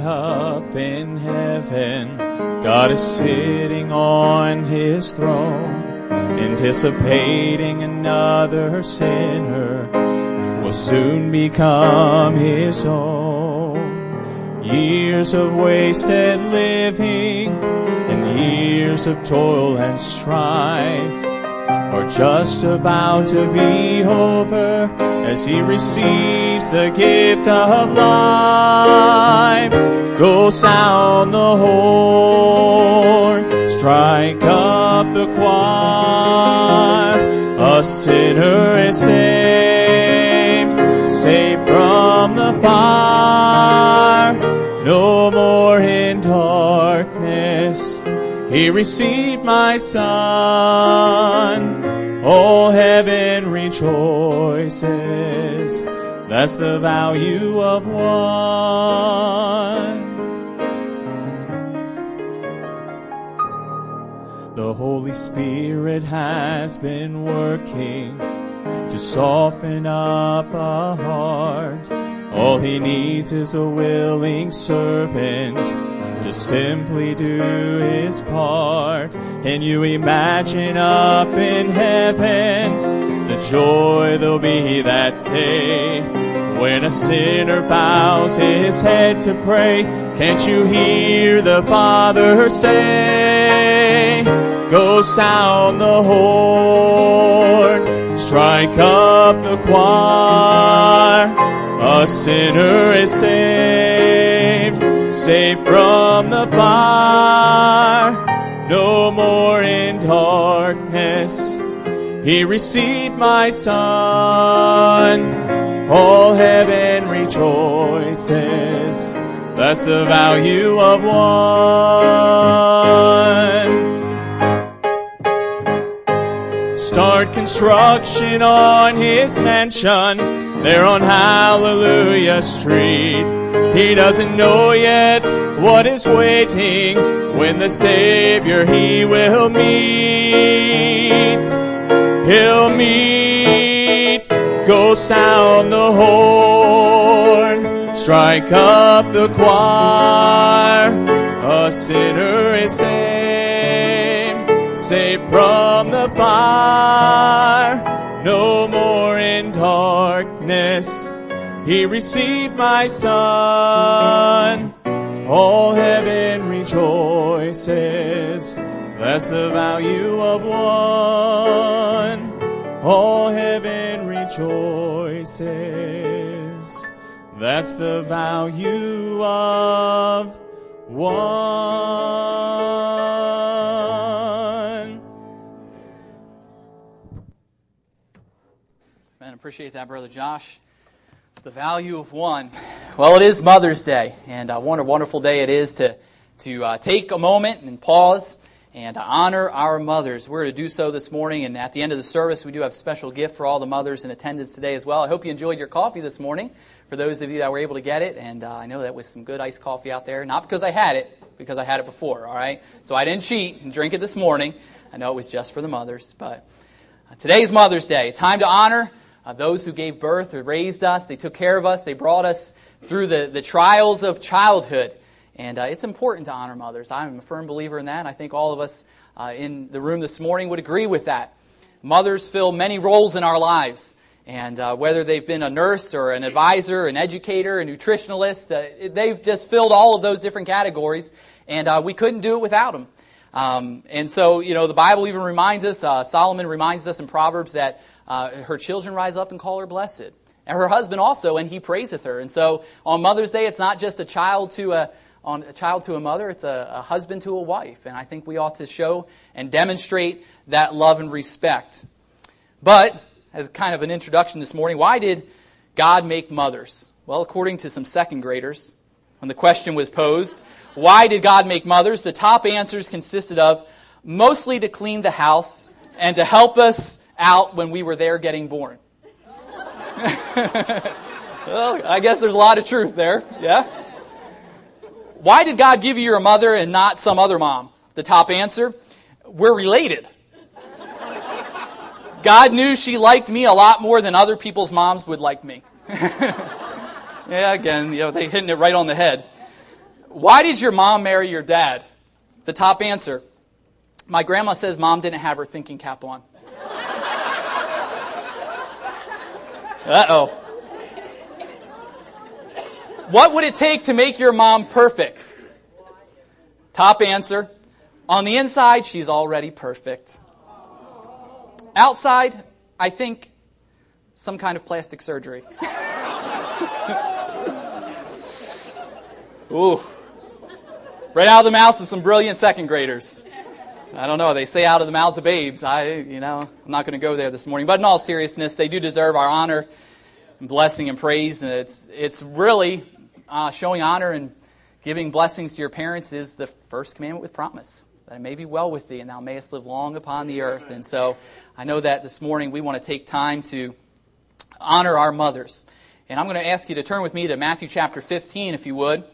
up in heaven, God is sitting on his throne, anticipating another sinner. Will soon become his own. Years of wasted living and years of toil and strife are just about to be over as he receives the gift of life. Go sound the horn, strike up the choir. A sinner is saved, saved from the fire. No more in darkness, he received my son. All heaven rejoices. That's the value of one. The Holy Spirit has been working to soften up a heart. All he needs is a willing servant simply do his part. Can you imagine up in heaven the joy there'll be that day when a sinner bows his head to pray? Can't you hear the Father say, Go sound the horn, strike up the choir, a sinner is saved saved from fire, no more in darkness. He received my son. All heaven rejoices. That's the value of one. Start construction on his mansion there on Hallelujah Street. He doesn't know yet what is waiting when the Savior he will meet. He'll meet. Go sound the horn. Strike up the choir. A sinner is saved. Saved from the fire. No more in darkness he received my son. All heaven rejoices. That's the value of one. All heaven rejoices. That's the value of one. Man, appreciate that, Brother Josh. The value of one. Well, it is Mother's Day, and uh, what a wonderful day it is to, to uh, take a moment and pause and to honor our mothers. We're to do so this morning, and at the end of the service, we do have a special gift for all the mothers in attendance today as well. I hope you enjoyed your coffee this morning, for those of you that were able to get it, and uh, I know that was some good iced coffee out there. Not because I had it, because I had it before, all right? So I didn't cheat and drink it this morning. I know it was just for the mothers, but uh, today's Mother's Day, time to honor uh, those who gave birth or raised us, they took care of us, they brought us through the, the trials of childhood. And uh, it's important to honor mothers. I'm a firm believer in that. I think all of us uh, in the room this morning would agree with that. Mothers fill many roles in our lives. And uh, whether they've been a nurse or an advisor, an educator, a nutritionalist, uh, they've just filled all of those different categories. And uh, we couldn't do it without them. Um, and so, you know, the Bible even reminds us, Solomon reminds us in Proverbs that uh, her children rise up and call her blessed. And her husband also, and he praiseth her. And so on Mother's Day, it's not just a child to a, on a child to a mother, it's a, a husband to a wife. And I think we ought to show and demonstrate that love and respect. But, as kind of an introduction this morning, why did God make mothers? Well, according to some second graders, when the question was posed, why did God make mothers? The top answers consisted of mostly to clean the house and to help us out when we were there getting born. well, I guess there's a lot of truth there. Yeah? Why did God give you your mother and not some other mom? The top answer we're related. God knew she liked me a lot more than other people's moms would like me. yeah, again, you know, they hitting it right on the head. Why did your mom marry your dad? The top answer. My grandma says mom didn't have her thinking cap on. Uh oh. What would it take to make your mom perfect? Top answer. On the inside, she's already perfect. Outside, I think some kind of plastic surgery. Ooh. Right out of the mouths of some brilliant second graders. I don't know. They say out of the mouths of babes. I, you know, I'm not going to go there this morning. But in all seriousness, they do deserve our honor and blessing and praise. And it's, it's really uh, showing honor and giving blessings to your parents is the first commandment with promise that it may be well with thee and thou mayest live long upon the earth. And so I know that this morning we want to take time to honor our mothers. And I'm going to ask you to turn with me to Matthew chapter 15, if you would.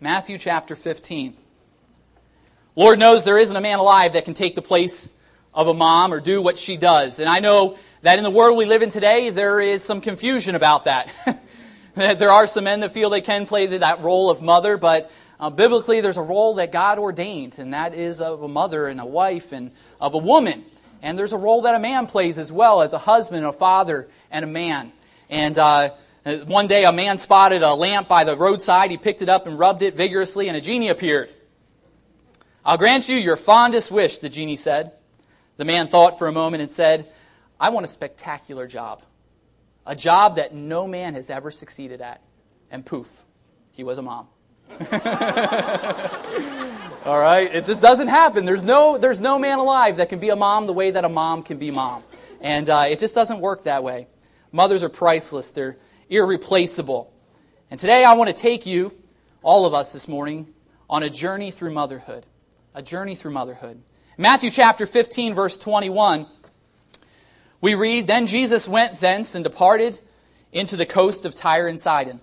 Matthew chapter 15. Lord knows there isn't a man alive that can take the place of a mom or do what she does. And I know that in the world we live in today, there is some confusion about that. there are some men that feel they can play that role of mother, but uh, biblically there's a role that God ordained, and that is of a mother and a wife and of a woman. And there's a role that a man plays as well as a husband, a father, and a man. And uh, one day a man spotted a lamp by the roadside. He picked it up and rubbed it vigorously, and a genie appeared. I'll grant you your fondest wish, the genie said. The man thought for a moment and said, I want a spectacular job. A job that no man has ever succeeded at. And poof, he was a mom. All right? It just doesn't happen. There's no, there's no man alive that can be a mom the way that a mom can be mom. And uh, it just doesn't work that way. Mothers are priceless, they're irreplaceable. And today I want to take you, all of us this morning, on a journey through motherhood a journey through motherhood. Matthew chapter 15, verse 21, we read, Then Jesus went thence and departed into the coast of Tyre and Sidon.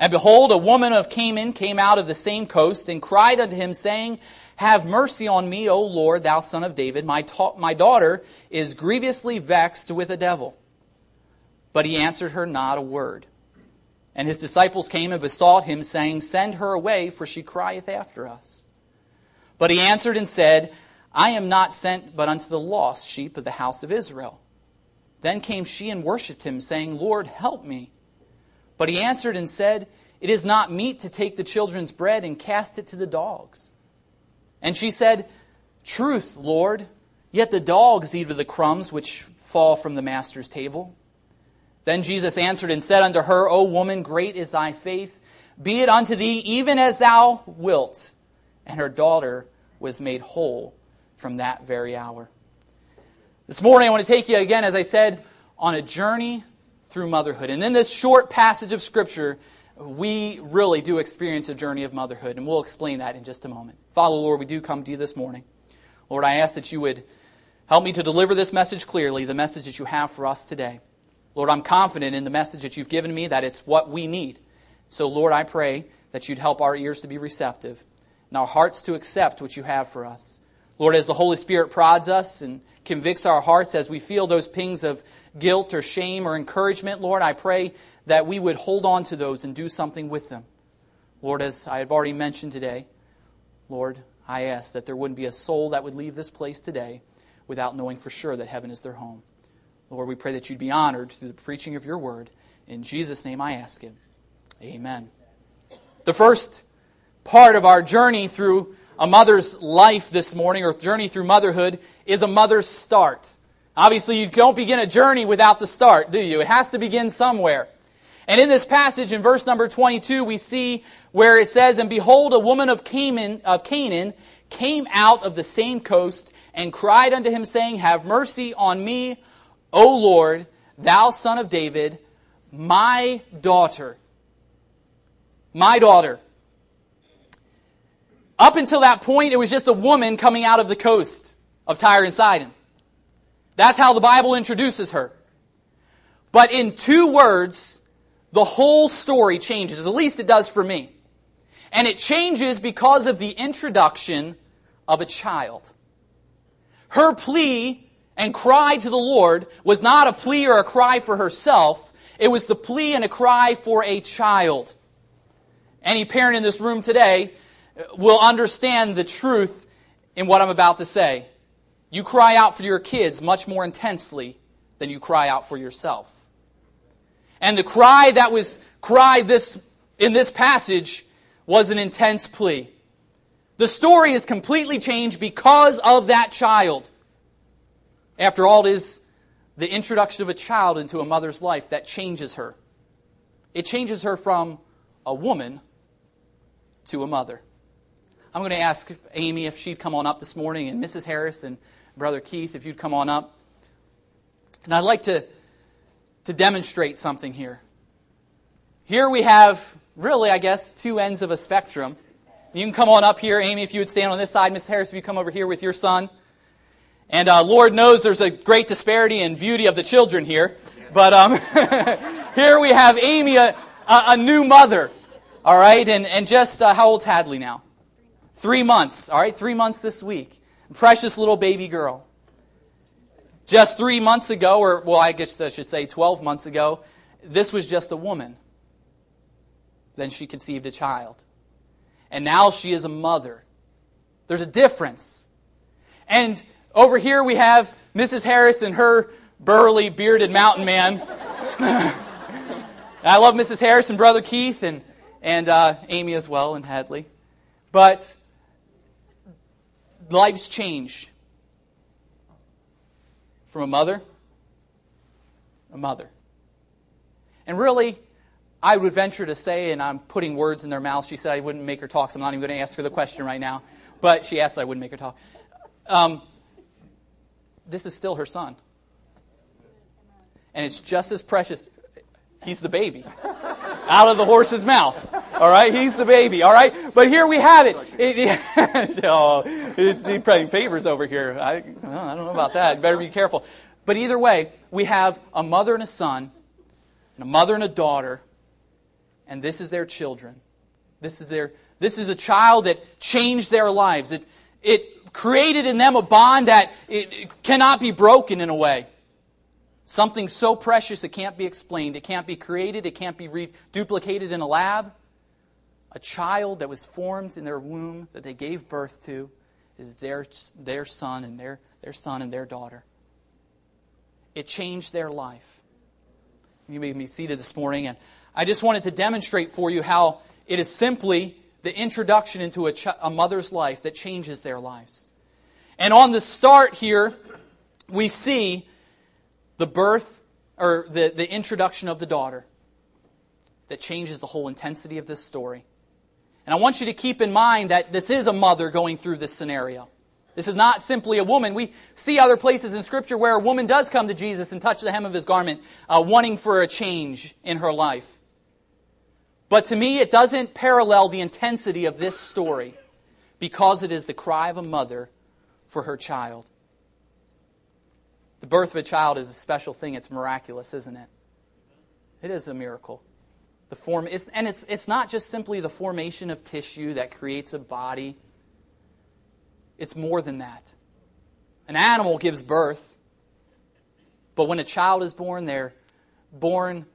And behold, a woman of Canaan came out of the same coast and cried unto him, saying, Have mercy on me, O Lord, thou son of David. My, ta- my daughter is grievously vexed with a devil. But he answered her not a word. And his disciples came and besought him, saying, Send her away, for she crieth after us. But he answered and said, I am not sent but unto the lost sheep of the house of Israel. Then came she and worshipped him, saying, Lord, help me. But he answered and said, It is not meet to take the children's bread and cast it to the dogs. And she said, Truth, Lord, yet the dogs eat of the crumbs which fall from the master's table. Then Jesus answered and said unto her, O woman, great is thy faith. Be it unto thee even as thou wilt and her daughter was made whole from that very hour. This morning, I want to take you again, as I said, on a journey through motherhood. And in this short passage of Scripture, we really do experience a journey of motherhood, and we'll explain that in just a moment. Father, Lord, we do come to you this morning. Lord, I ask that you would help me to deliver this message clearly, the message that you have for us today. Lord, I'm confident in the message that you've given me that it's what we need. So, Lord, I pray that you'd help our ears to be receptive and our hearts to accept what you have for us. Lord, as the Holy Spirit prods us and convicts our hearts as we feel those pings of guilt or shame or encouragement, Lord, I pray that we would hold on to those and do something with them. Lord, as I have already mentioned today, Lord, I ask that there wouldn't be a soul that would leave this place today without knowing for sure that heaven is their home. Lord, we pray that you'd be honored through the preaching of your word. In Jesus' name I ask it. Amen. The first part of our journey through a mother's life this morning, or journey through motherhood, is a mother's start. Obviously, you don't begin a journey without the start, do you? It has to begin somewhere. And in this passage, in verse number 22, we see where it says, And behold, a woman of Canaan, of Canaan came out of the same coast and cried unto him, saying, Have mercy on me, O Lord, thou son of David, my daughter. My daughter. Up until that point, it was just a woman coming out of the coast of Tyre and Sidon. That's how the Bible introduces her. But in two words, the whole story changes. At least it does for me. And it changes because of the introduction of a child. Her plea and cry to the Lord was not a plea or a cry for herself. It was the plea and a cry for a child. Any parent in this room today will understand the truth in what I'm about to say. You cry out for your kids much more intensely than you cry out for yourself. And the cry that was cried this, in this passage was an intense plea. The story is completely changed because of that child. After all, it is the introduction of a child into a mother's life that changes her. It changes her from a woman to a mother. I'm going to ask Amy if she'd come on up this morning, and Mrs. Harris and Brother Keith, if you'd come on up. And I'd like to, to demonstrate something here. Here we have, really, I guess, two ends of a spectrum. You can come on up here, Amy, if you would stand on this side. Mrs. Harris, if you come over here with your son. And uh, Lord knows there's a great disparity in beauty of the children here. But um, here we have Amy, a, a, new mother. All right, and, and just uh, how old's Hadley now? Three months. All right, three months this week. Precious little baby girl. Just three months ago, or well, I guess I should say 12 months ago, this was just a woman. Then she conceived a child. And now she is a mother. There's a difference. And over here we have Mrs. Harris and her burly, bearded mountain man. I love Mrs. Harris and Brother Keith and, and uh, Amy as well and Hadley. But lives change from a mother, a mother. And really, I would venture to say, and I'm putting words in their mouth, she said I wouldn't make her talk, so I'm not even going to ask her the question right now. But she asked that I wouldn't make her talk. Um, this is still her son. And it's just as precious. He's the baby. Out of the horse's mouth. All right? He's the baby. All right? But here we have it. it oh, he's playing favors over here. I, I don't know about that. better be careful. But either way, we have a mother and a son, and a mother and a daughter, and this is their children. This is their this is a child that changed their lives. It, it created in them a bond that it cannot be broken in a way. Something so precious it can't be explained. It can't be created. It can't be re- duplicated in a lab. A child that was formed in their womb that they gave birth to is their, their son and their, their son and their daughter. It changed their life. You may be seated this morning, and I just wanted to demonstrate for you how it is simply the introduction into a, ch- a mother's life that changes their lives. And on the start here, we see the birth or the, the introduction of the daughter that changes the whole intensity of this story. And I want you to keep in mind that this is a mother going through this scenario. This is not simply a woman. We see other places in Scripture where a woman does come to Jesus and touch the hem of his garment, uh, wanting for a change in her life. But to me, it doesn't parallel the intensity of this story because it is the cry of a mother for her child. The birth of a child is a special thing. It's miraculous, isn't it? It is a miracle. The form, is, and it's, it's not just simply the formation of tissue that creates a body. It's more than that. An animal gives birth, but when a child is born, they're born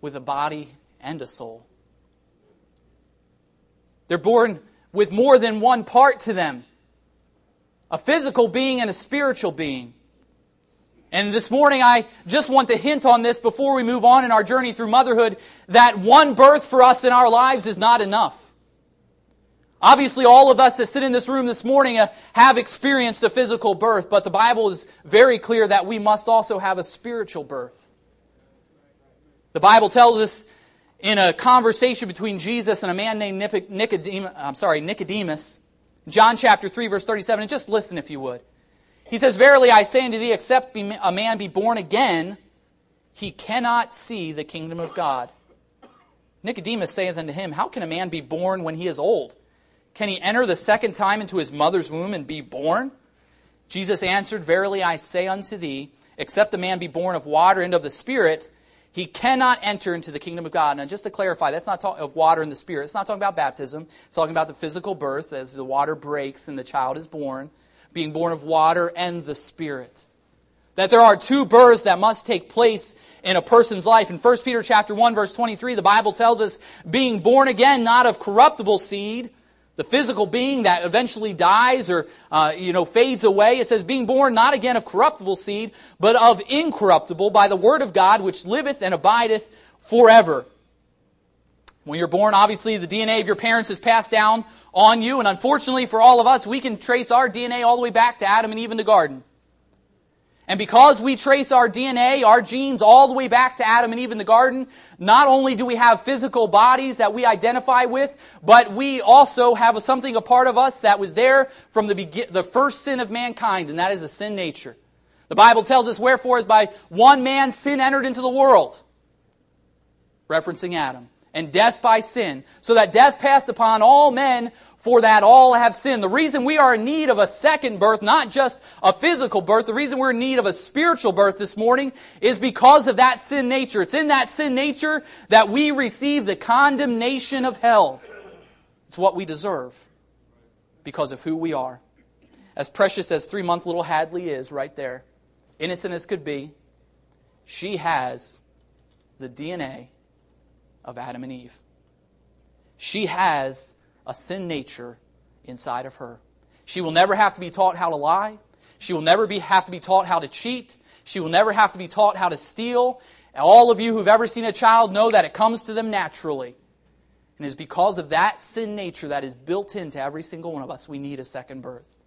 with a body and a soul. They're born with more than one part to them a physical being and a spiritual being. And this morning, I just want to hint on this before we move on in our journey through motherhood that one birth for us in our lives is not enough. Obviously, all of us that sit in this room this morning uh, have experienced a physical birth, but the Bible is very clear that we must also have a spiritual birth. The Bible tells us in a conversation between Jesus and a man named Nicodemus, I'm sorry, Nicodemus, John chapter 3 verse 37, and just listen if you would. He says, Verily I say unto thee, except a man be born again, he cannot see the kingdom of God. Nicodemus saith unto him, How can a man be born when he is old? Can he enter the second time into his mother's womb and be born? Jesus answered, Verily I say unto thee, except a man be born of water and of the Spirit, he cannot enter into the kingdom of God. Now, just to clarify, that's not talking of water and the Spirit. It's not talking about baptism. It's talking about the physical birth as the water breaks and the child is born, being born of water and the Spirit. That there are two births that must take place in a person's life. In 1 Peter chapter 1 verse 23, the Bible tells us being born again not of corruptible seed, the physical being that eventually dies or uh, you know fades away. It says being born not again of corruptible seed, but of incorruptible by the word of God which liveth and abideth forever. When you're born, obviously the DNA of your parents is passed down on you, and unfortunately for all of us, we can trace our DNA all the way back to Adam and Eve in the garden. And because we trace our DNA, our genes, all the way back to Adam and Eve in the garden, not only do we have physical bodies that we identify with, but we also have something a part of us that was there from the, begin- the first sin of mankind, and that is a sin nature. The Bible tells us, wherefore, is by one man sin entered into the world, referencing Adam, and death by sin, so that death passed upon all men, for that all have sinned. The reason we are in need of a second birth, not just a physical birth, the reason we're in need of a spiritual birth this morning is because of that sin nature. It's in that sin nature that we receive the condemnation of hell. It's what we deserve because of who we are. As precious as three month little Hadley is right there, innocent as could be, she has the DNA of Adam and Eve. She has a sin nature inside of her. She will never have to be taught how to lie. She will never be, have to be taught how to cheat. She will never have to be taught how to steal. All of you who've ever seen a child know that it comes to them naturally. And it's because of that sin nature that is built into every single one of us we need a second birth.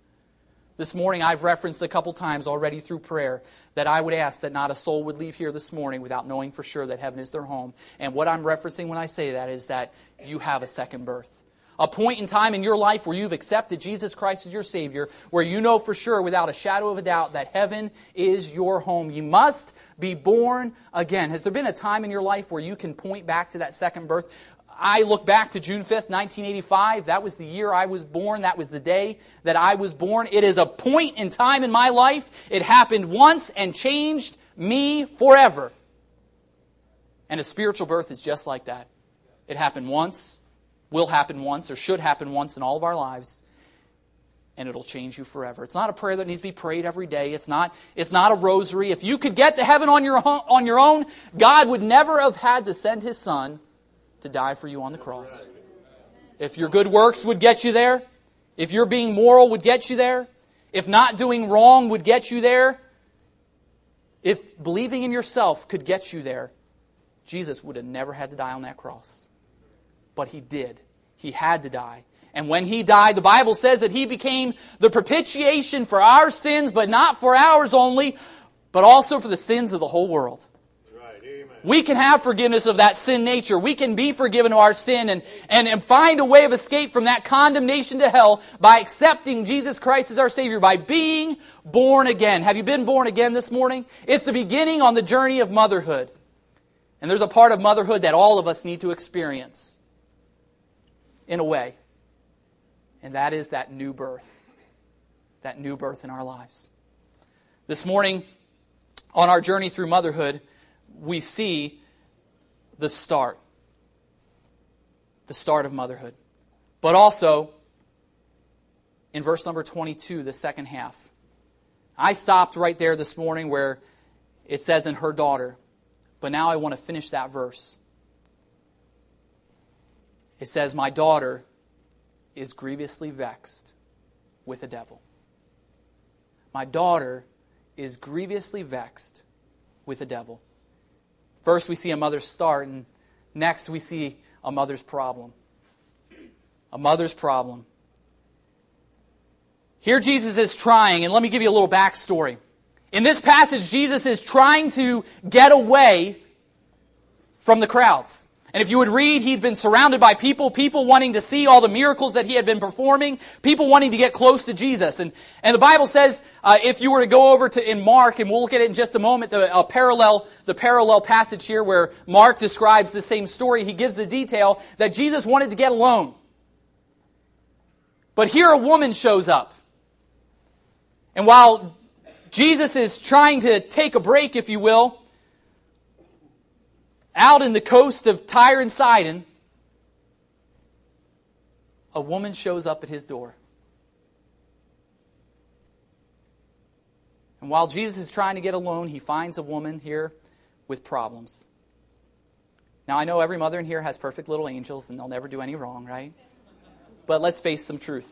This morning, I've referenced a couple times already through prayer that I would ask that not a soul would leave here this morning without knowing for sure that heaven is their home. And what I'm referencing when I say that is that you have a second birth a point in time in your life where you've accepted Jesus Christ as your Savior, where you know for sure, without a shadow of a doubt, that heaven is your home. You must be born again. Has there been a time in your life where you can point back to that second birth? I look back to June 5th, 1985. That was the year I was born. That was the day that I was born. It is a point in time in my life. It happened once and changed me forever. And a spiritual birth is just like that. It happened once will happen once or should happen once in all of our lives and it'll change you forever. It's not a prayer that needs to be prayed every day. It's not, it's not a rosary. If you could get to heaven on your, on your own, God would never have had to send his son to die for you on the cross. If your good works would get you there, if your being moral would get you there, if not doing wrong would get you there, if believing in yourself could get you there, Jesus would have never had to die on that cross but he did. He had to die. And when he died, the Bible says that he became the propitiation for our sins, but not for ours only, but also for the sins of the whole world. We can have forgiveness of that sin nature. We can be forgiven of our sin and, and, and find a way of escape from that condemnation to hell by accepting Jesus Christ as our Savior, by being born again. Have you been born again this morning? It's the beginning on the journey of motherhood. And there's a part of motherhood that all of us need to experience in a way, and that is that new birth. That new birth in our lives. This morning, on our journey through motherhood, we see the start. The start of motherhood. But also, in verse number 22, the second half. I stopped right there this morning where it says in her daughter, but now I want to finish that verse. It says, My daughter is grievously vexed with the devil. My daughter is grievously vexed with the devil. First, we see a mother's start, and next, we see a mother's problem. A mother's problem. Here, Jesus is trying, and let me give you a little backstory. In this passage, Jesus is trying to get away from the crowds. And if you would read, he'd been surrounded by people, people wanting to see all the miracles that he had been performing, people wanting to get close to Jesus. And, and the Bible says, uh, if you were to go over to in Mark, and we'll look at it in just a moment, the uh, parallel, the parallel passage here where Mark describes the same story, he gives the detail that Jesus wanted to get alone. But here a woman shows up. And while Jesus is trying to take a break, if you will, out in the coast of Tyre and Sidon, a woman shows up at his door. And while Jesus is trying to get alone, he finds a woman here with problems. Now, I know every mother in here has perfect little angels and they'll never do any wrong, right? But let's face some truth.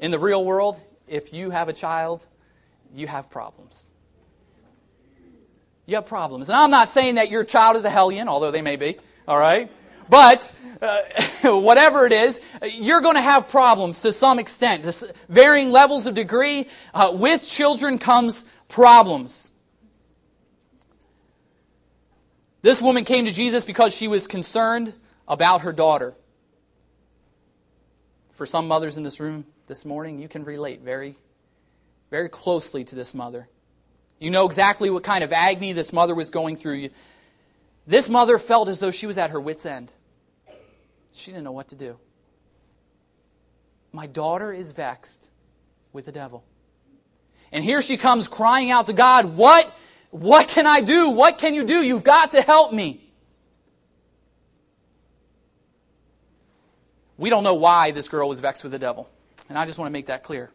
In the real world, if you have a child, you have problems. You have problems. And I'm not saying that your child is a hellion, although they may be, all right? But uh, whatever it is, you're going to have problems to some extent. Varying levels of degree. Uh, with children comes problems. This woman came to Jesus because she was concerned about her daughter. For some mothers in this room this morning, you can relate very, very closely to this mother. You know exactly what kind of agony this mother was going through. This mother felt as though she was at her wits' end. She didn't know what to do. My daughter is vexed with the devil. And here she comes crying out to God, What? What can I do? What can you do? You've got to help me. We don't know why this girl was vexed with the devil. And I just want to make that clear.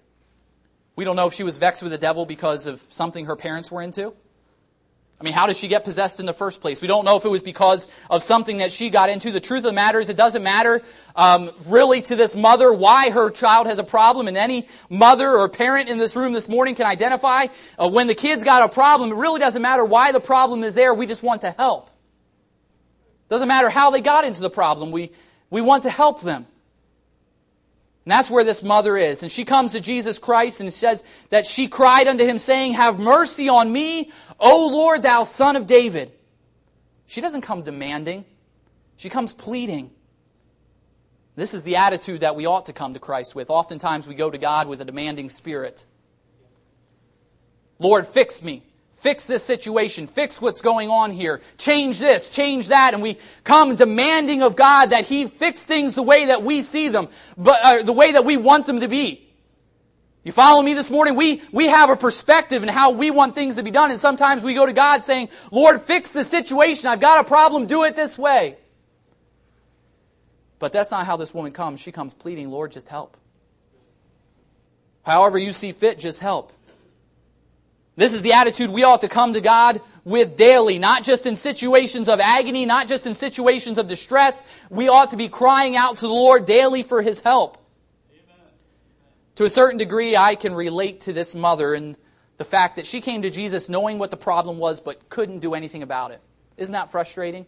We don't know if she was vexed with the devil because of something her parents were into. I mean, how did she get possessed in the first place? We don't know if it was because of something that she got into. The truth of the matter is, it doesn't matter um, really to this mother why her child has a problem. And any mother or parent in this room this morning can identify uh, when the kid's got a problem. It really doesn't matter why the problem is there. We just want to help. Doesn't matter how they got into the problem. We we want to help them. And that's where this mother is. And she comes to Jesus Christ and says that she cried unto him, saying, Have mercy on me, O Lord, thou son of David. She doesn't come demanding, she comes pleading. This is the attitude that we ought to come to Christ with. Oftentimes we go to God with a demanding spirit. Lord, fix me. Fix this situation. Fix what's going on here. Change this, change that. And we come demanding of God that He fix things the way that we see them, but uh, the way that we want them to be. You follow me this morning? We, we have a perspective in how we want things to be done. And sometimes we go to God saying, Lord, fix the situation. I've got a problem. Do it this way. But that's not how this woman comes. She comes pleading, Lord, just help. However you see fit, just help. This is the attitude we ought to come to God with daily, not just in situations of agony, not just in situations of distress. We ought to be crying out to the Lord daily for His help. Amen. To a certain degree, I can relate to this mother and the fact that she came to Jesus knowing what the problem was but couldn't do anything about it. Isn't that frustrating?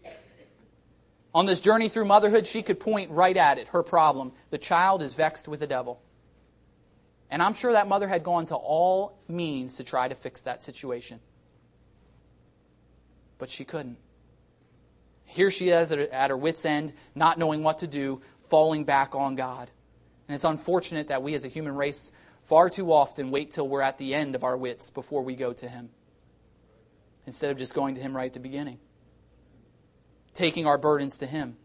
On this journey through motherhood, she could point right at it, her problem. The child is vexed with the devil. And I'm sure that mother had gone to all means to try to fix that situation. But she couldn't. Here she is at her wits' end, not knowing what to do, falling back on God. And it's unfortunate that we as a human race far too often wait till we're at the end of our wits before we go to Him. Instead of just going to Him right at the beginning. Taking our burdens to Him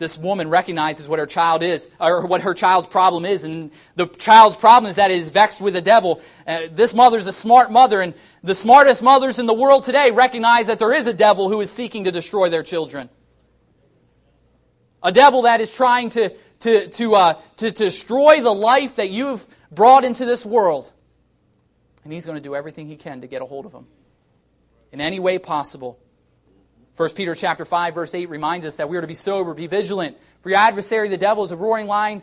this woman recognizes what her child is, or what her child's problem is, and the child's problem is that it is vexed with the devil. Uh, this mother's a smart mother, and the smartest mothers in the world today recognize that there is a devil who is seeking to destroy their children. A devil that is trying to, to, to, uh, to, to destroy the life that you've brought into this world. And he's going to do everything he can to get a hold of them in any way possible. 1 Peter chapter 5 verse 8 reminds us that we are to be sober, be vigilant. For your adversary the devil is a roaring lion,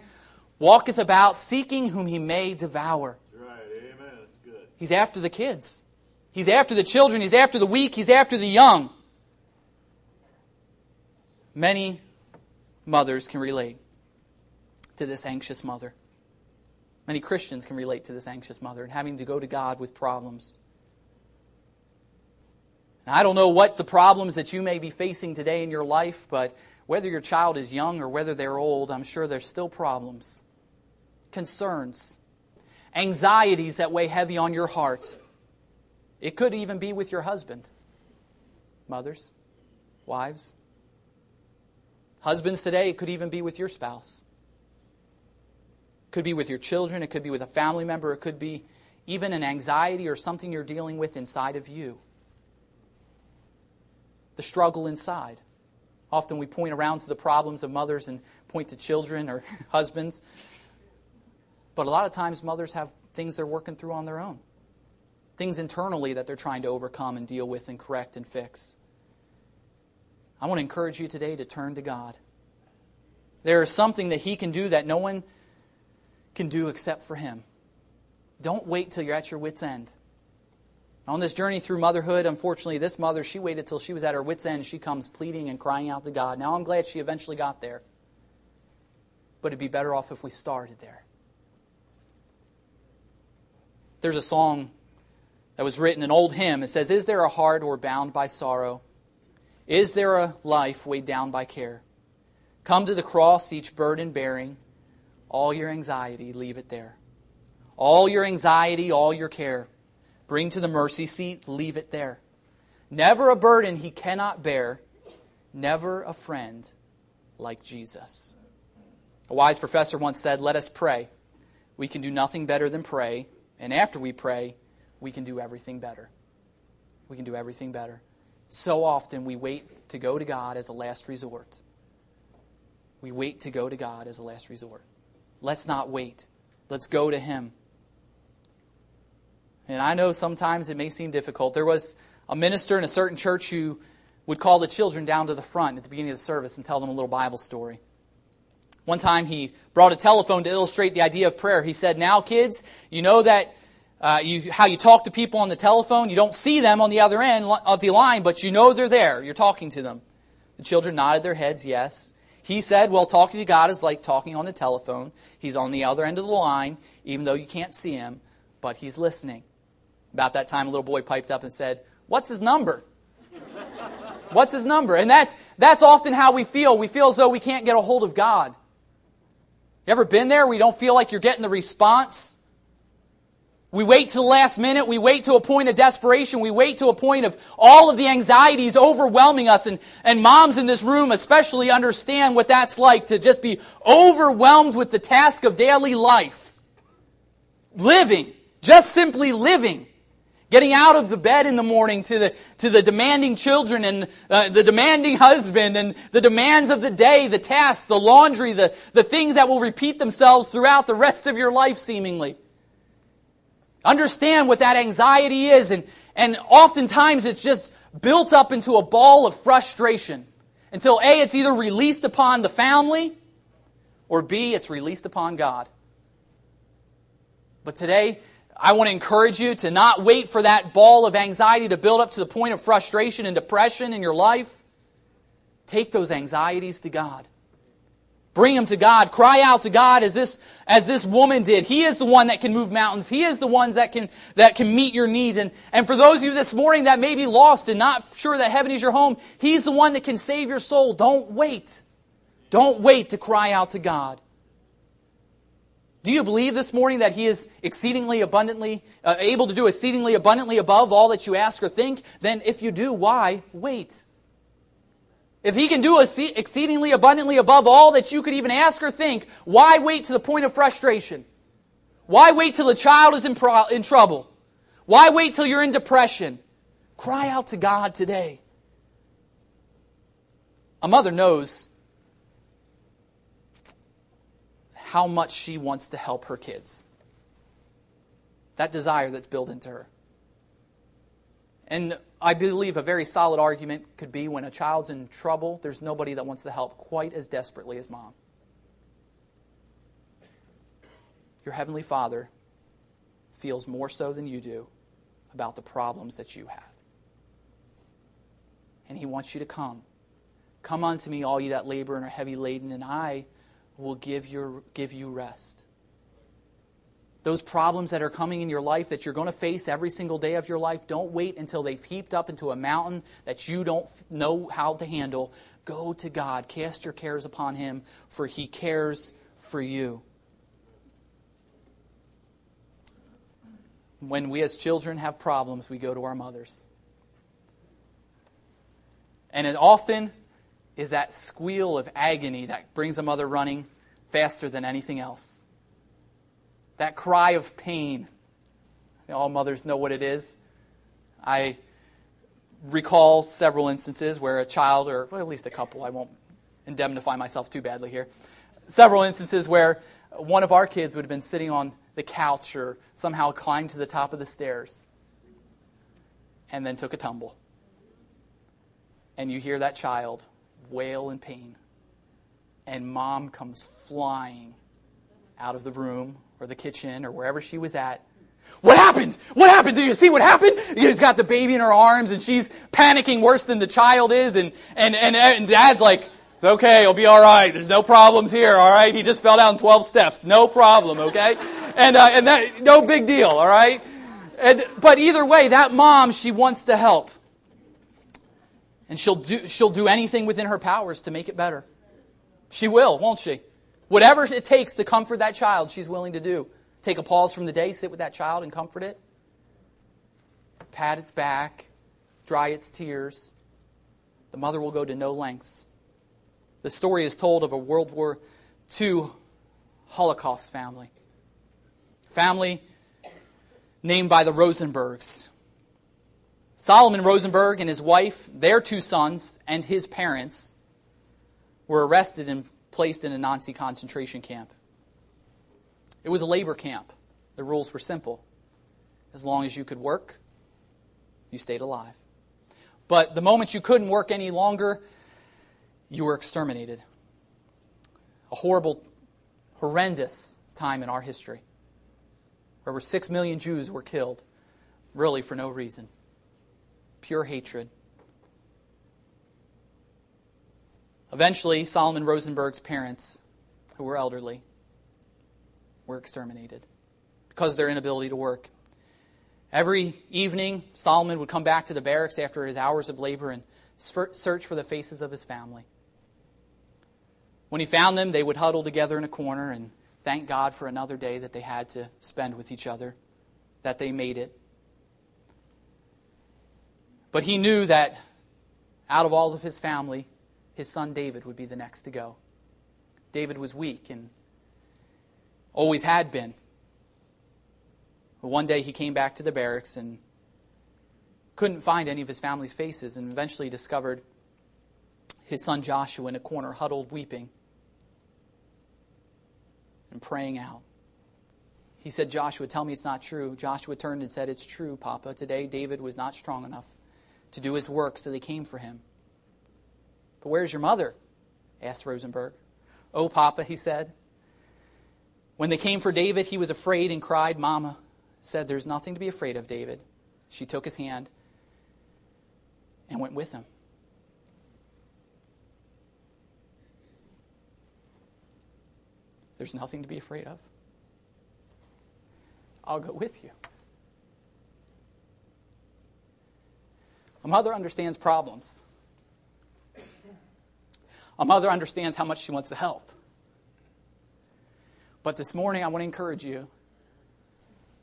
walketh about seeking whom he may devour. Right. Amen. That's good. He's after the kids. He's after the children, he's after the weak, he's after the young. Many mothers can relate to this anxious mother. Many Christians can relate to this anxious mother and having to go to God with problems. Now, I don't know what the problems that you may be facing today in your life, but whether your child is young or whether they're old, I'm sure there's still problems, concerns, anxieties that weigh heavy on your heart. It could even be with your husband. Mothers, wives, husbands today, it could even be with your spouse. It could be with your children, it could be with a family member, it could be even an anxiety or something you're dealing with inside of you the struggle inside. Often we point around to the problems of mothers and point to children or husbands. But a lot of times mothers have things they're working through on their own, things internally that they're trying to overcome and deal with and correct and fix. I want to encourage you today to turn to God. There is something that He can do that no one can do except for Him. Don't wait till you're at your wits' end. On this journey through motherhood, unfortunately, this mother, she waited till she was at her wits' end. She comes pleading and crying out to God. Now I'm glad she eventually got there. But it'd be better off if we started there. There's a song that was written, an old hymn. It says, Is there a heart or bound by sorrow? Is there a life weighed down by care? Come to the cross, each burden bearing. All your anxiety, leave it there. All your anxiety, all your care Bring to the mercy seat, leave it there. Never a burden he cannot bear, never a friend like Jesus. A wise professor once said, Let us pray. We can do nothing better than pray, and after we pray, we can do everything better. We can do everything better. So often we wait to go to God as a last resort. We wait to go to God as a last resort. Let's not wait. Let's go to Him. And I know sometimes it may seem difficult. There was a minister in a certain church who would call the children down to the front at the beginning of the service and tell them a little Bible story. One time he brought a telephone to illustrate the idea of prayer. He said, Now, kids, you know that uh, you, how you talk to people on the telephone. You don't see them on the other end of the line, but you know they're there. You're talking to them. The children nodded their heads, yes. He said, Well, talking to God is like talking on the telephone. He's on the other end of the line, even though you can't see him, but he's listening. About that time, a little boy piped up and said, What's his number? What's his number? And that's, that's often how we feel. We feel as though we can't get a hold of God. You ever been there We don't feel like you're getting the response? We wait to the last minute. We wait to a point of desperation. We wait to a point of all of the anxieties overwhelming us. And, and moms in this room especially understand what that's like to just be overwhelmed with the task of daily life. Living. Just simply living. Getting out of the bed in the morning to the, to the demanding children and uh, the demanding husband and the demands of the day, the tasks, the laundry, the, the things that will repeat themselves throughout the rest of your life, seemingly. Understand what that anxiety is, and, and oftentimes it's just built up into a ball of frustration until A, it's either released upon the family, or B, it's released upon God. But today, I want to encourage you to not wait for that ball of anxiety to build up to the point of frustration and depression in your life. Take those anxieties to God. Bring them to God. Cry out to God as this, as this woman did. He is the one that can move mountains. He is the one that can, that can meet your needs. And, and for those of you this morning that may be lost and not sure that heaven is your home, He's the one that can save your soul. Don't wait. Don't wait to cry out to God. Do you believe this morning that He is exceedingly abundantly, uh, able to do exceedingly abundantly above all that you ask or think? Then if you do, why wait? If He can do exceedingly abundantly above all that you could even ask or think, why wait to the point of frustration? Why wait till the child is in, pro- in trouble? Why wait till you're in depression? Cry out to God today. A mother knows how much she wants to help her kids. That desire that's built into her. And I believe a very solid argument could be when a child's in trouble, there's nobody that wants to help quite as desperately as mom. Your Heavenly Father feels more so than you do about the problems that you have. And He wants you to come. Come unto me, all you that labor and are heavy laden, and I will give, your, give you rest. Those problems that are coming in your life that you're going to face every single day of your life, don't wait until they've heaped up into a mountain that you don't know how to handle. Go to God. Cast your cares upon Him, for He cares for you. When we as children have problems, we go to our mothers. And often is that squeal of agony that brings a mother running faster than anything else. That cry of pain. All mothers know what it is. I recall several instances where a child, or well, at least a couple, I won't indemnify myself too badly here, several instances where one of our kids would have been sitting on the couch or somehow climbed to the top of the stairs and then took a tumble. And you hear that child wail in pain. And mom comes flying out of the room or the kitchen or wherever she was at. What happened? What happened? Did you see what happened? She's got the baby in her arms and she's panicking worse than the child is. And, and, and, and dad's like, it's okay, it'll be all right. There's no problems here, all right? He just fell down 12 steps. No problem, okay? And, uh, and that, no big deal, all right? And, but either way, that mom, she wants to help. And she'll do, she'll do anything within her powers to make it better. She will, won't she? Whatever it takes to comfort that child, she's willing to do. Take a pause from the day, sit with that child and comfort it. Pat its back, dry its tears. The mother will go to no lengths. The story is told of a World War II Holocaust family. Family named by the Rosenbergs. Solomon Rosenberg and his wife, their two sons, and his parents were arrested and placed in a Nazi concentration camp. It was a labor camp. The rules were simple. As long as you could work, you stayed alive. But the moment you couldn't work any longer, you were exterminated. A horrible, horrendous time in our history. Where over six million Jews were killed, really for no reason. Pure hatred. Eventually, Solomon Rosenberg's parents, who were elderly, were exterminated because of their inability to work. Every evening, Solomon would come back to the barracks after his hours of labor and search for the faces of his family. When he found them, they would huddle together in a corner and thank God for another day that they had to spend with each other, that they made it. But he knew that out of all of his family, his son David would be the next to go. David was weak and always had been. But one day he came back to the barracks and couldn't find any of his family's faces and eventually discovered his son Joshua in a corner, huddled, weeping and praying out. He said, Joshua, tell me it's not true. Joshua turned and said, It's true, Papa. Today David was not strong enough to do his work, so they came for him. But where's your mother? asked Rosenberg. Oh, Papa, he said. When they came for David, he was afraid and cried. Mama said, There's nothing to be afraid of, David. She took his hand and went with him. There's nothing to be afraid of. I'll go with you. A mother understands problems. A mother understands how much she wants to help. But this morning, I want to encourage you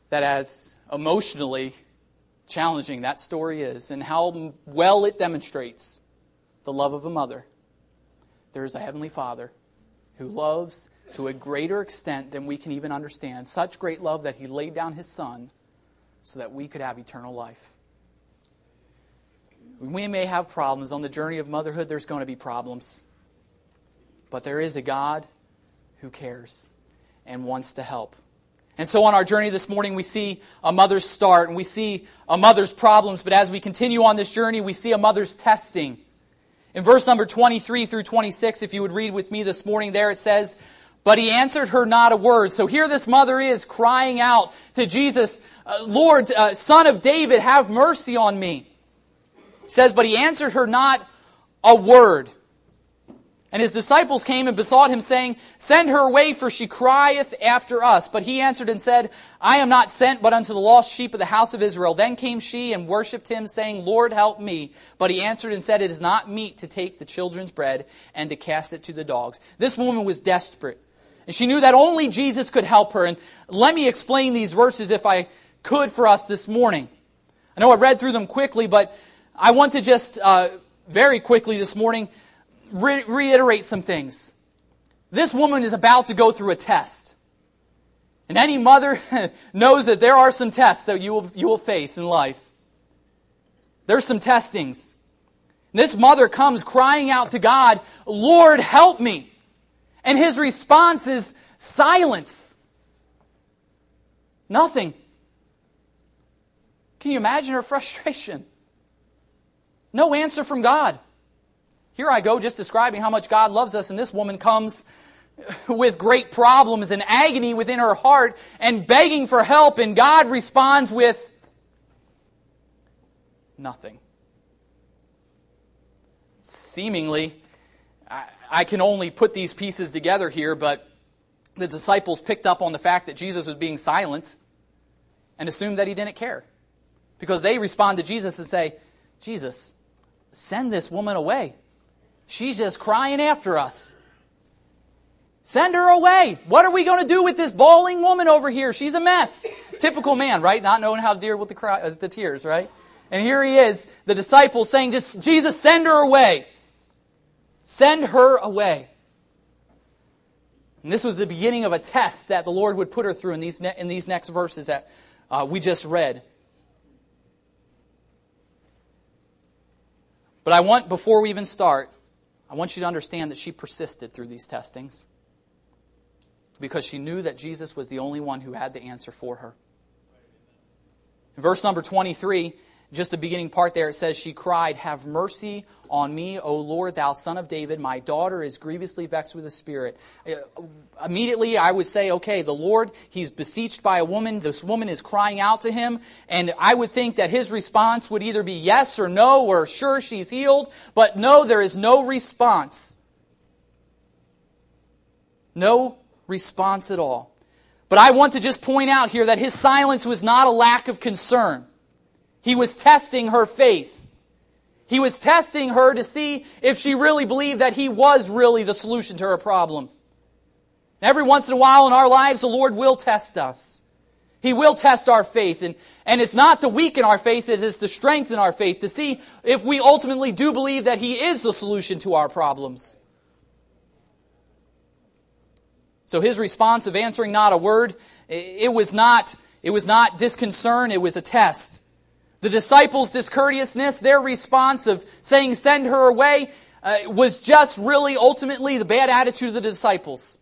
that as emotionally challenging that story is and how well it demonstrates the love of a mother, there is a Heavenly Father who loves to a greater extent than we can even understand. Such great love that he laid down his son so that we could have eternal life. We may have problems. On the journey of motherhood, there's going to be problems. But there is a God who cares and wants to help. And so on our journey this morning, we see a mother's start and we see a mother's problems. But as we continue on this journey, we see a mother's testing. In verse number 23 through 26, if you would read with me this morning, there it says, but he answered her not a word. So here this mother is crying out to Jesus, Lord, uh, son of David, have mercy on me. He says, but he answered her not a word. And his disciples came and besought him, saying, Send her away, for she crieth after us. But he answered and said, I am not sent but unto the lost sheep of the house of Israel. Then came she and worshipped him, saying, Lord, help me. But he answered and said, It is not meet to take the children's bread and to cast it to the dogs. This woman was desperate. And she knew that only Jesus could help her. And let me explain these verses if I could for us this morning. I know I read through them quickly, but I want to just uh, very quickly this morning re- reiterate some things. This woman is about to go through a test. And any mother knows that there are some tests that you will, you will face in life. There's some testings. This mother comes crying out to God, Lord, help me. And his response is silence. Nothing. Can you imagine her frustration? No answer from God. Here I go just describing how much God loves us, and this woman comes with great problems and agony within her heart and begging for help, and God responds with nothing. Seemingly, I, I can only put these pieces together here, but the disciples picked up on the fact that Jesus was being silent and assumed that he didn't care. Because they respond to Jesus and say, Jesus, send this woman away. She's just crying after us. Send her away. What are we going to do with this bawling woman over here? She's a mess. Typical man, right? Not knowing how to deal with the, cry, uh, the tears, right? And here he is, the disciples saying, just, Jesus, send her away. Send her away. And this was the beginning of a test that the Lord would put her through in these, ne- in these next verses that uh, we just read. But I want, before we even start, I want you to understand that she persisted through these testings because she knew that Jesus was the only one who had the answer for her. In verse number 23, just the beginning part there, it says, She cried, Have mercy on me, O Lord, thou son of David. My daughter is grievously vexed with a spirit. Uh, immediately, I would say, okay, the Lord, he's beseeched by a woman. This woman is crying out to him. And I would think that his response would either be yes or no, or sure, she's healed. But no, there is no response. No response at all. But I want to just point out here that his silence was not a lack of concern. He was testing her faith. He was testing her to see if she really believed that he was really the solution to her problem. Every once in a while in our lives, the Lord will test us. He will test our faith. And, and it's not to weaken our faith, it is to strengthen our faith, to see if we ultimately do believe that He is the solution to our problems. So his response of answering not a word, it was not, it was not disconcern, it was a test. The disciples' discourteousness, their response of saying, send her away, uh, was just really ultimately the bad attitude of the disciples.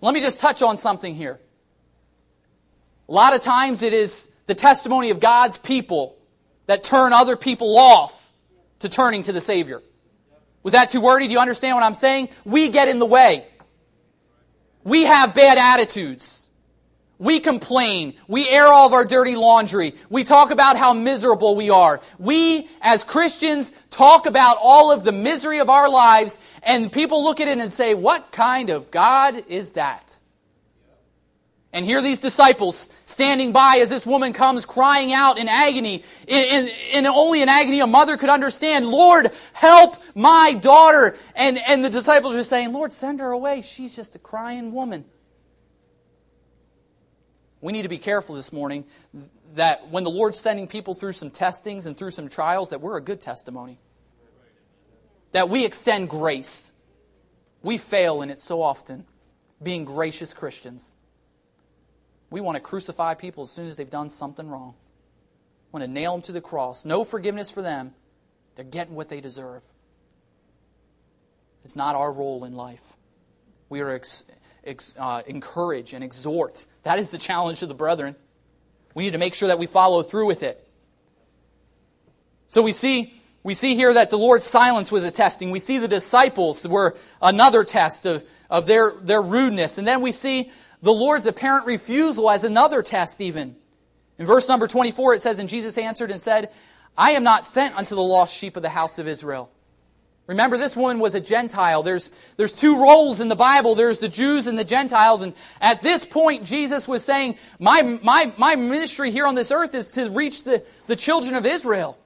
Let me just touch on something here. A lot of times it is the testimony of God's people that turn other people off to turning to the Savior. Was that too wordy? Do you understand what I'm saying? We get in the way. We have bad attitudes. We complain. We air all of our dirty laundry. We talk about how miserable we are. We, as Christians, talk about all of the misery of our lives, and people look at it and say, What kind of God is that? And here these disciples standing by as this woman comes crying out in agony, in, in, in, only an agony a mother could understand, Lord, help my daughter. And, and the disciples are saying, Lord, send her away. She's just a crying woman. We need to be careful this morning that when the Lord's sending people through some testings and through some trials, that we're a good testimony. That we extend grace. We fail in it so often, being gracious Christians. We want to crucify people as soon as they've done something wrong. We want to nail them to the cross. No forgiveness for them. They're getting what they deserve. It's not our role in life. We are ex- ex- uh, encourage and exhort. That is the challenge to the brethren. We need to make sure that we follow through with it. So we see, we see here that the Lord's silence was a testing. We see the disciples were another test of, of their, their rudeness. And then we see the Lord's apparent refusal as another test, even. In verse number 24, it says, And Jesus answered and said, I am not sent unto the lost sheep of the house of Israel. Remember, this woman was a Gentile. There's, there's two roles in the Bible. There's the Jews and the Gentiles. And at this point, Jesus was saying, my, my, my ministry here on this earth is to reach the, the children of Israel.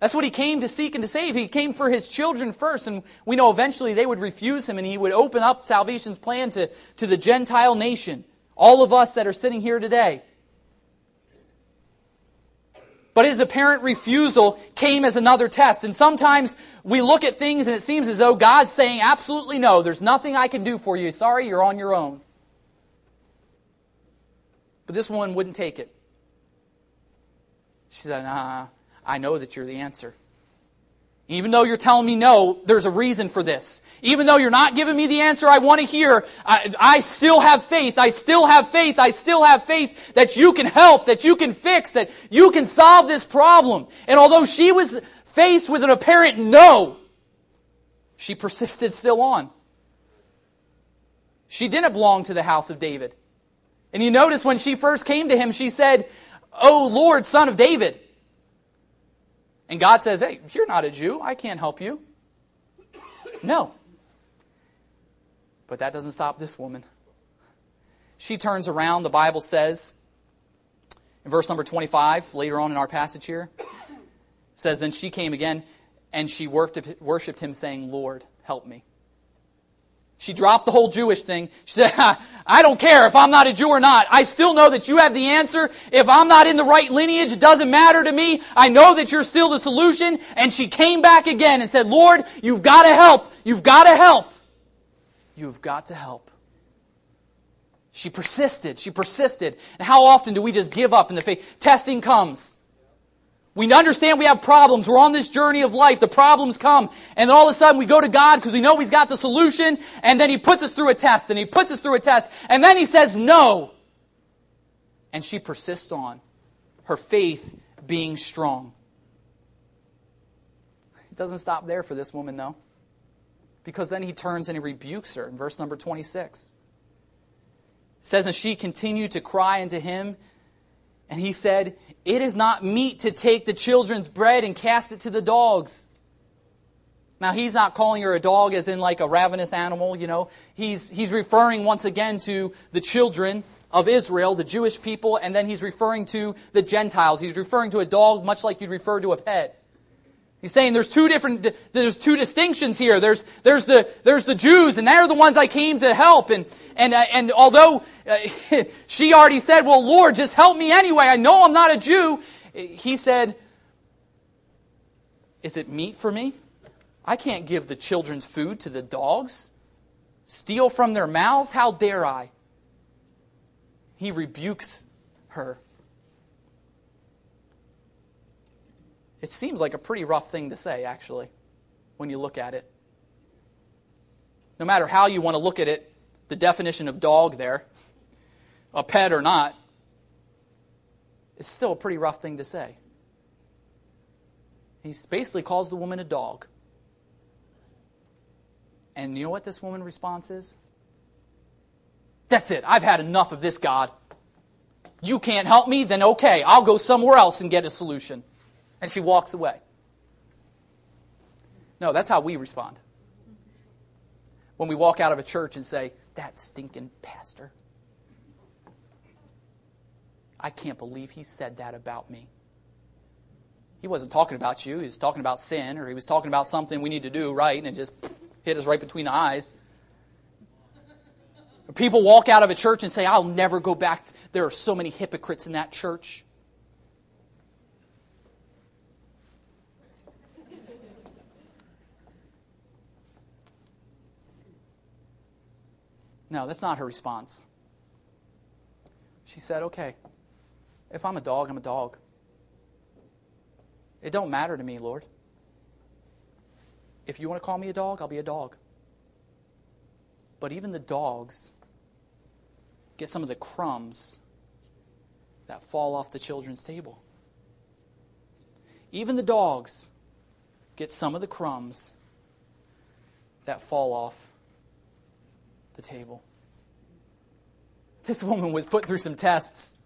That's what he came to seek and to save. He came for his children first. And we know eventually they would refuse him and he would open up salvation's plan to, to the Gentile nation. All of us that are sitting here today. But his apparent refusal came as another test. And sometimes we look at things and it seems as though God's saying, absolutely no, there's nothing I can do for you. Sorry, you're on your own. But this woman wouldn't take it. She said, nah, I know that you're the answer. Even though you're telling me no, there's a reason for this. Even though you're not giving me the answer I want to hear, I, I, still have faith. I still have faith. I still have faith that you can help, that you can fix, that you can solve this problem. And although she was faced with an apparent no, she persisted still on. She didn't belong to the house of David. And you notice when she first came to him, she said, Oh Lord, son of David. And God says, Hey, you're not a Jew. I can't help you. No. But that doesn't stop this woman. She turns around, the Bible says, in verse number 25, later on in our passage here, says, Then she came again and she worshiped him, saying, Lord, help me. She dropped the whole Jewish thing. She said, I don't care if I'm not a Jew or not. I still know that you have the answer. If I'm not in the right lineage, it doesn't matter to me. I know that you're still the solution. And she came back again and said, Lord, you've got to help. You've got to help. You've got to help. She persisted. She persisted. And how often do we just give up in the faith? Testing comes. We understand we have problems. We're on this journey of life. The problems come. And then all of a sudden we go to God because we know He's got the solution. And then He puts us through a test. And He puts us through a test. And then He says no. And she persists on. Her faith being strong. It doesn't stop there for this woman, though. Because then He turns and He rebukes her in verse number 26. It says, And she continued to cry unto Him. And He said, it is not meet to take the children's bread and cast it to the dogs. Now, he's not calling her a dog as in like a ravenous animal, you know. He's, he's referring once again to the children of Israel, the Jewish people, and then he's referring to the Gentiles. He's referring to a dog much like you'd refer to a pet. He's saying there's two different, there's two distinctions here. There's, there's the, there's the Jews, and they're the ones I came to help. And, and, uh, and although uh, she already said, well, Lord, just help me anyway. I know I'm not a Jew. He said, is it meet for me? I can't give the children's food to the dogs. Steal from their mouths? How dare I? He rebukes her. It seems like a pretty rough thing to say, actually, when you look at it. No matter how you want to look at it, the definition of dog there, a pet or not, it's still a pretty rough thing to say. He basically calls the woman a dog. And you know what this woman's response is? That's it. I've had enough of this, God. You can't help me? Then okay, I'll go somewhere else and get a solution. And she walks away. No, that's how we respond. When we walk out of a church and say, That stinking pastor. I can't believe he said that about me. He wasn't talking about you. He was talking about sin, or he was talking about something we need to do right, and it just hit us right between the eyes. People walk out of a church and say, I'll never go back. There are so many hypocrites in that church. No, that's not her response. She said, okay, if I'm a dog, I'm a dog. It don't matter to me, Lord. If you want to call me a dog, I'll be a dog. But even the dogs get some of the crumbs that fall off the children's table. Even the dogs get some of the crumbs that fall off the table. This woman was put through some tests.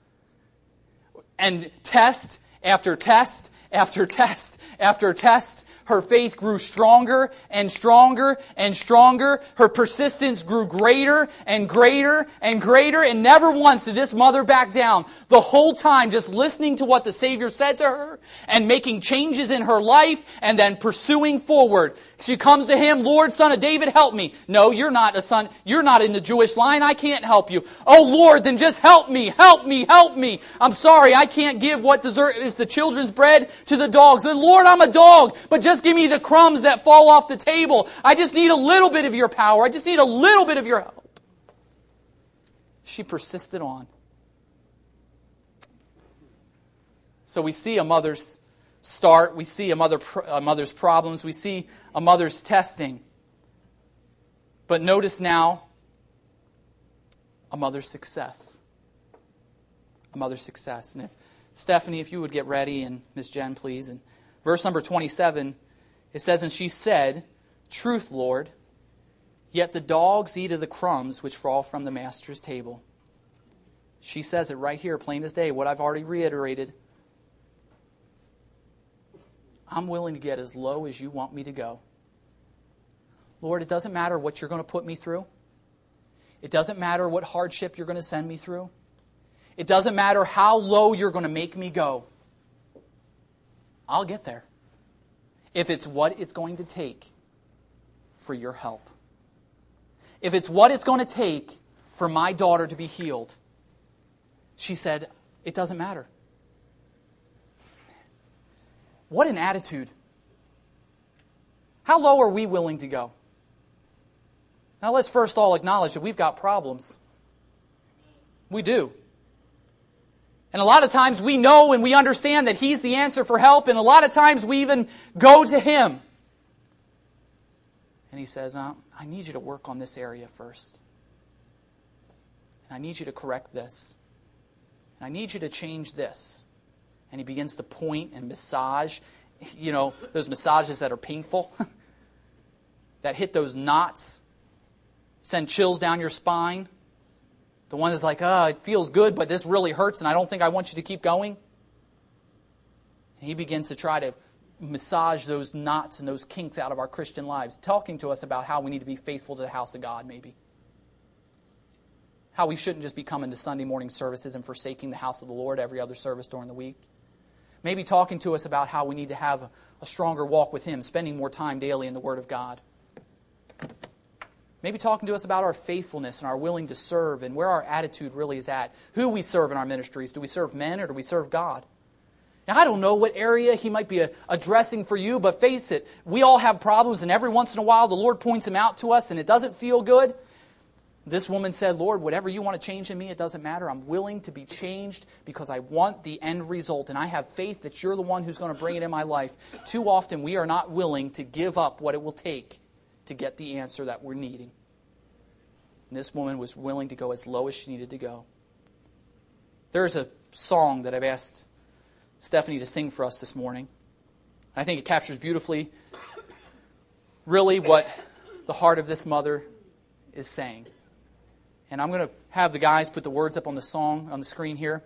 And test after test after test after test her faith grew stronger and stronger and stronger. Her persistence grew greater and greater and greater. And never once did this mother back down. The whole time just listening to what the Savior said to her and making changes in her life and then pursuing forward. She comes to him, Lord, son of David, help me. No, you're not a son. You're not in the Jewish line. I can't help you. Oh Lord, then just help me, help me, help me. I'm sorry, I can't give what dessert is the children's bread to the dogs. Then Lord, I'm a dog, but just give me the crumbs that fall off the table. I just need a little bit of your power. I just need a little bit of your help. She persisted on. So we see a mother's start. We see a, mother, a mother's problems. We see a mother's testing. But notice now a mother's success. A mother's success. And if Stephanie, if you would get ready, and Miss Jen, please. And verse number 27, it says, And she said, Truth, Lord, yet the dogs eat of the crumbs which fall from the master's table. She says it right here, plain as day, what I've already reiterated. I'm willing to get as low as you want me to go. Lord, it doesn't matter what you're going to put me through. It doesn't matter what hardship you're going to send me through. It doesn't matter how low you're going to make me go. I'll get there. If it's what it's going to take for your help. If it's what it's going to take for my daughter to be healed. She said, It doesn't matter. What an attitude. How low are we willing to go? Now, let's first all acknowledge that we've got problems. We do. And a lot of times we know and we understand that He's the answer for help, and a lot of times we even go to Him. And He says, uh, I need you to work on this area first. And I need you to correct this. And I need you to change this and he begins to point and massage. You know, those massages that are painful, that hit those knots, send chills down your spine. The one that's like, oh, it feels good, but this really hurts, and I don't think I want you to keep going. And he begins to try to massage those knots and those kinks out of our Christian lives, talking to us about how we need to be faithful to the house of God, maybe. How we shouldn't just be coming to Sunday morning services and forsaking the house of the Lord every other service during the week. Maybe talking to us about how we need to have a stronger walk with Him, spending more time daily in the Word of God. Maybe talking to us about our faithfulness and our willing to serve and where our attitude really is at. Who we serve in our ministries. Do we serve men or do we serve God? Now, I don't know what area he might be uh, addressing for you, but face it, we all have problems, and every once in a while the Lord points them out to us, and it doesn't feel good. This woman said, Lord, whatever you want to change in me, it doesn't matter. I'm willing to be changed because I want the end result. And I have faith that you're the one who's going to bring it in my life. Too often, we are not willing to give up what it will take to get the answer that we're needing. And this woman was willing to go as low as she needed to go. There's a song that I've asked Stephanie to sing for us this morning. I think it captures beautifully, really, what the heart of this mother is saying. And I'm going to have the guys put the words up on the song on the screen here.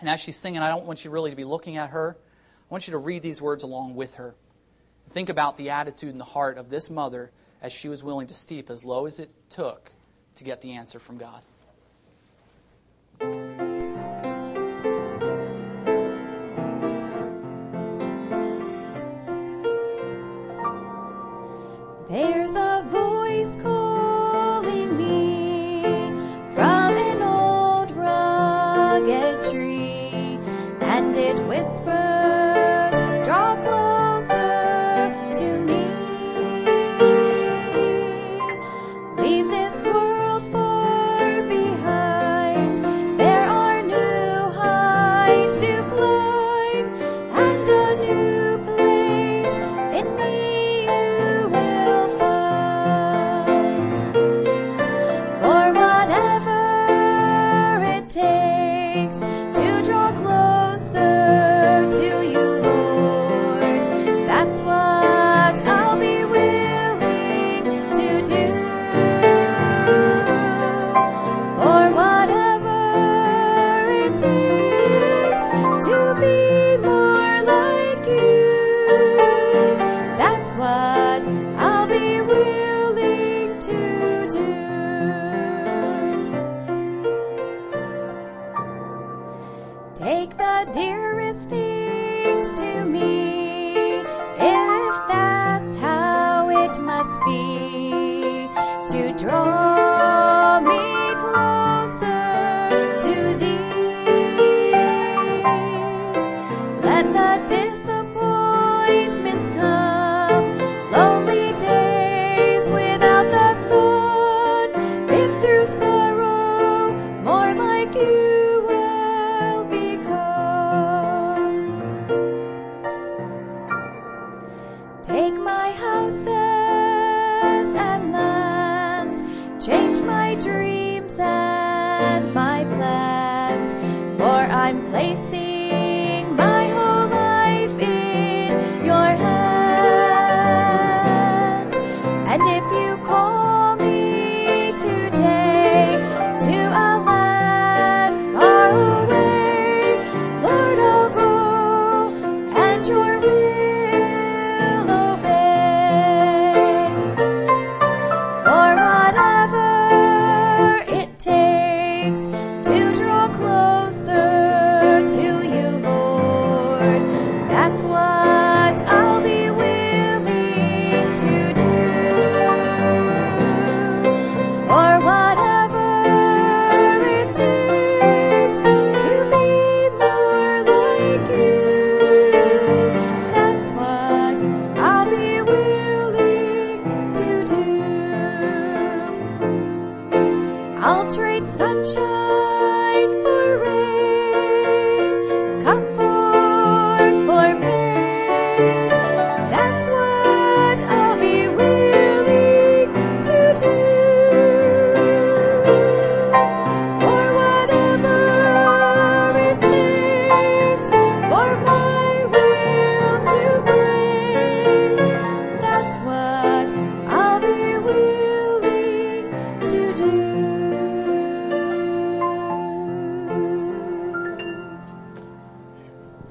And as she's singing, I don't want you really to be looking at her. I want you to read these words along with her. Think about the attitude and the heart of this mother as she was willing to steep as low as it took to get the answer from God. There's a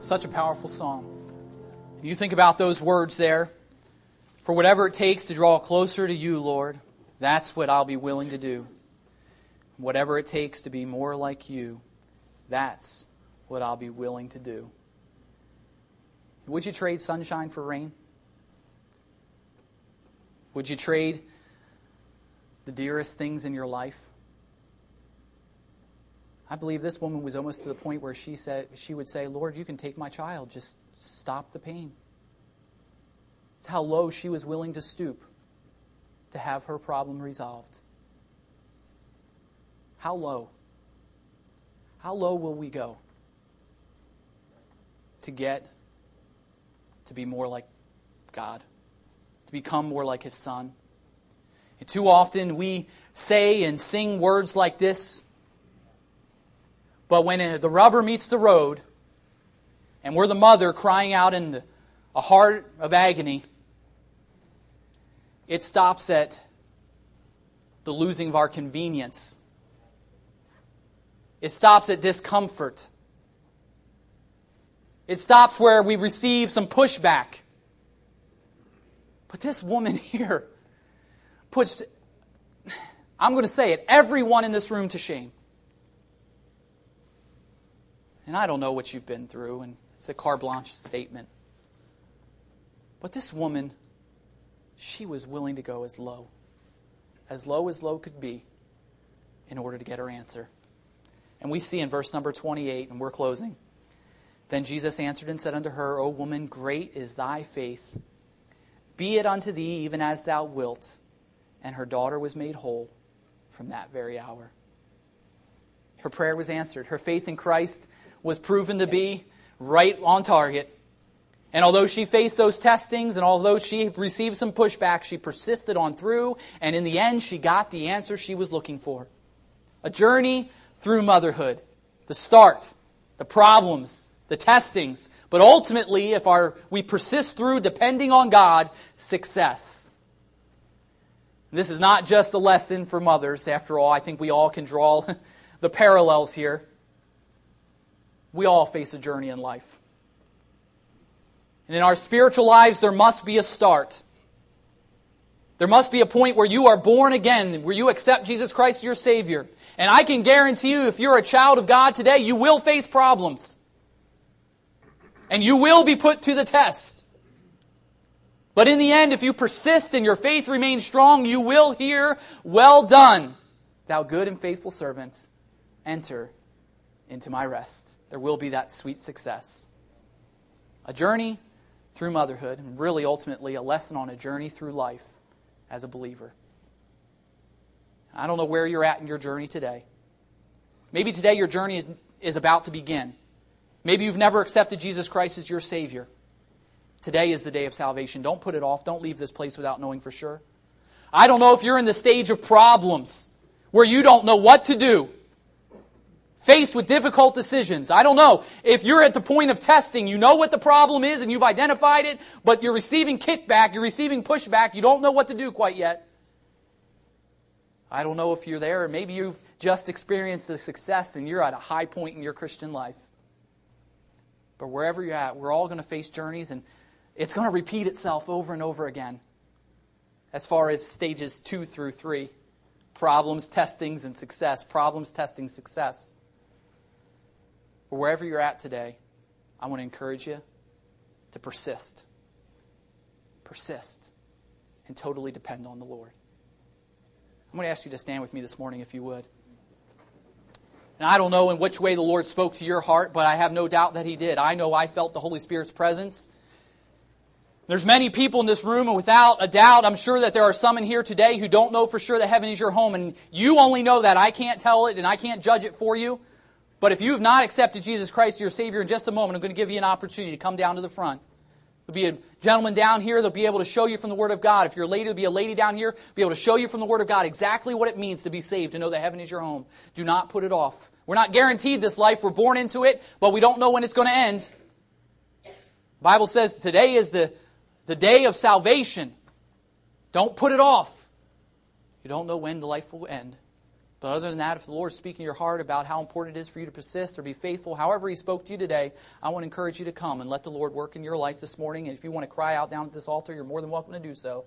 Such a powerful song. You think about those words there. For whatever it takes to draw closer to you, Lord, that's what I'll be willing to do. Whatever it takes to be more like you, that's what I'll be willing to do. Would you trade sunshine for rain? Would you trade the dearest things in your life? I believe this woman was almost to the point where she said she would say, "Lord, you can take my child, just stop the pain." It's how low she was willing to stoop to have her problem resolved. How low? How low will we go to get to be more like God, to become more like His Son? And too often we say and sing words like this, but when the rubber meets the road, and we're the mother crying out in a heart of agony, it stops at the losing of our convenience. It stops at discomfort. It stops where we receive some pushback. But this woman here puts, I'm going to say it, everyone in this room to shame. And I don't know what you've been through, and it's a carte blanche statement. But this woman, she was willing to go as low, as low as low could be, in order to get her answer. And we see in verse number 28, and we're closing. Then Jesus answered and said unto her, O woman, great is thy faith. Be it unto thee even as thou wilt. And her daughter was made whole from that very hour. Her prayer was answered. Her faith in Christ was proven to be right on target. And although she faced those testings and although she received some pushback, she persisted on through, and in the end, she got the answer she was looking for. A journey through motherhood. The start, the problems, the testings, but ultimately, if our, we persist through depending on God, success. This is not just a lesson for mothers. After all, I think we all can draw the parallels here. We all face a journey in life. And in our spiritual lives, there must be a start. There must be a point where you are born again, where you accept Jesus Christ as your Savior. And I can guarantee you, if you're a child of God today, you will face problems. And you will be put to the test. But in the end, if you persist and your faith remains strong, you will hear, Well done, thou good and faithful servant. Enter into my rest. There will be that sweet success. A journey through motherhood, and really ultimately a lesson on a journey through life as a believer. I don't know where you're at in your journey today. Maybe today your journey is, is about to begin. Maybe you've never accepted Jesus Christ as your Savior. Today is the day of salvation. Don't put it off. Don't leave this place without knowing for sure. I don't know if you're in the stage of problems where you don't know what to do. Faced with difficult decisions. I don't know. If you're at the point of testing, you know what the problem is and you've identified it, but you're receiving kickback, you're receiving pushback, you don't know what to do quite yet. I don't know if you're there, or maybe you've just experienced the success and you're at a high point in your Christian life. But wherever you're at, we're all going to face journeys and it's going to repeat itself over and over again. As far as stages two through three problems, testings, and success. Problems, testing, success. But wherever you're at today, I want to encourage you to persist. Persist and totally depend on the Lord. I'm going to ask you to stand with me this morning if you would. And I don't know in which way the Lord spoke to your heart, but I have no doubt that He did. I know I felt the Holy Spirit's presence. There's many people in this room, and without a doubt, I'm sure that there are some in here today who don't know for sure that heaven is your home, and you only know that. I can't tell it, and I can't judge it for you. But if you have not accepted Jesus Christ your Savior in just a moment, I'm going to give you an opportunity to come down to the front. There'll be a gentleman down here. They'll be able to show you from the Word of God. If you're a lady, there'll be a lady down here. Be able to show you from the Word of God exactly what it means to be saved, to know that heaven is your home. Do not put it off. We're not guaranteed this life. We're born into it, but we don't know when it's going to end. The Bible says today is the the day of salvation. Don't put it off. You don't know when the life will end. But other than that, if the Lord is speaking to your heart about how important it is for you to persist or be faithful, however He spoke to you today, I want to encourage you to come and let the Lord work in your life this morning. And if you want to cry out down at this altar, you're more than welcome to do so.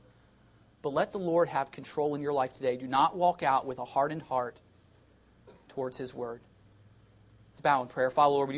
But let the Lord have control in your life today. Do not walk out with a hardened heart towards His Word. Let's bow in prayer. Father, Lord,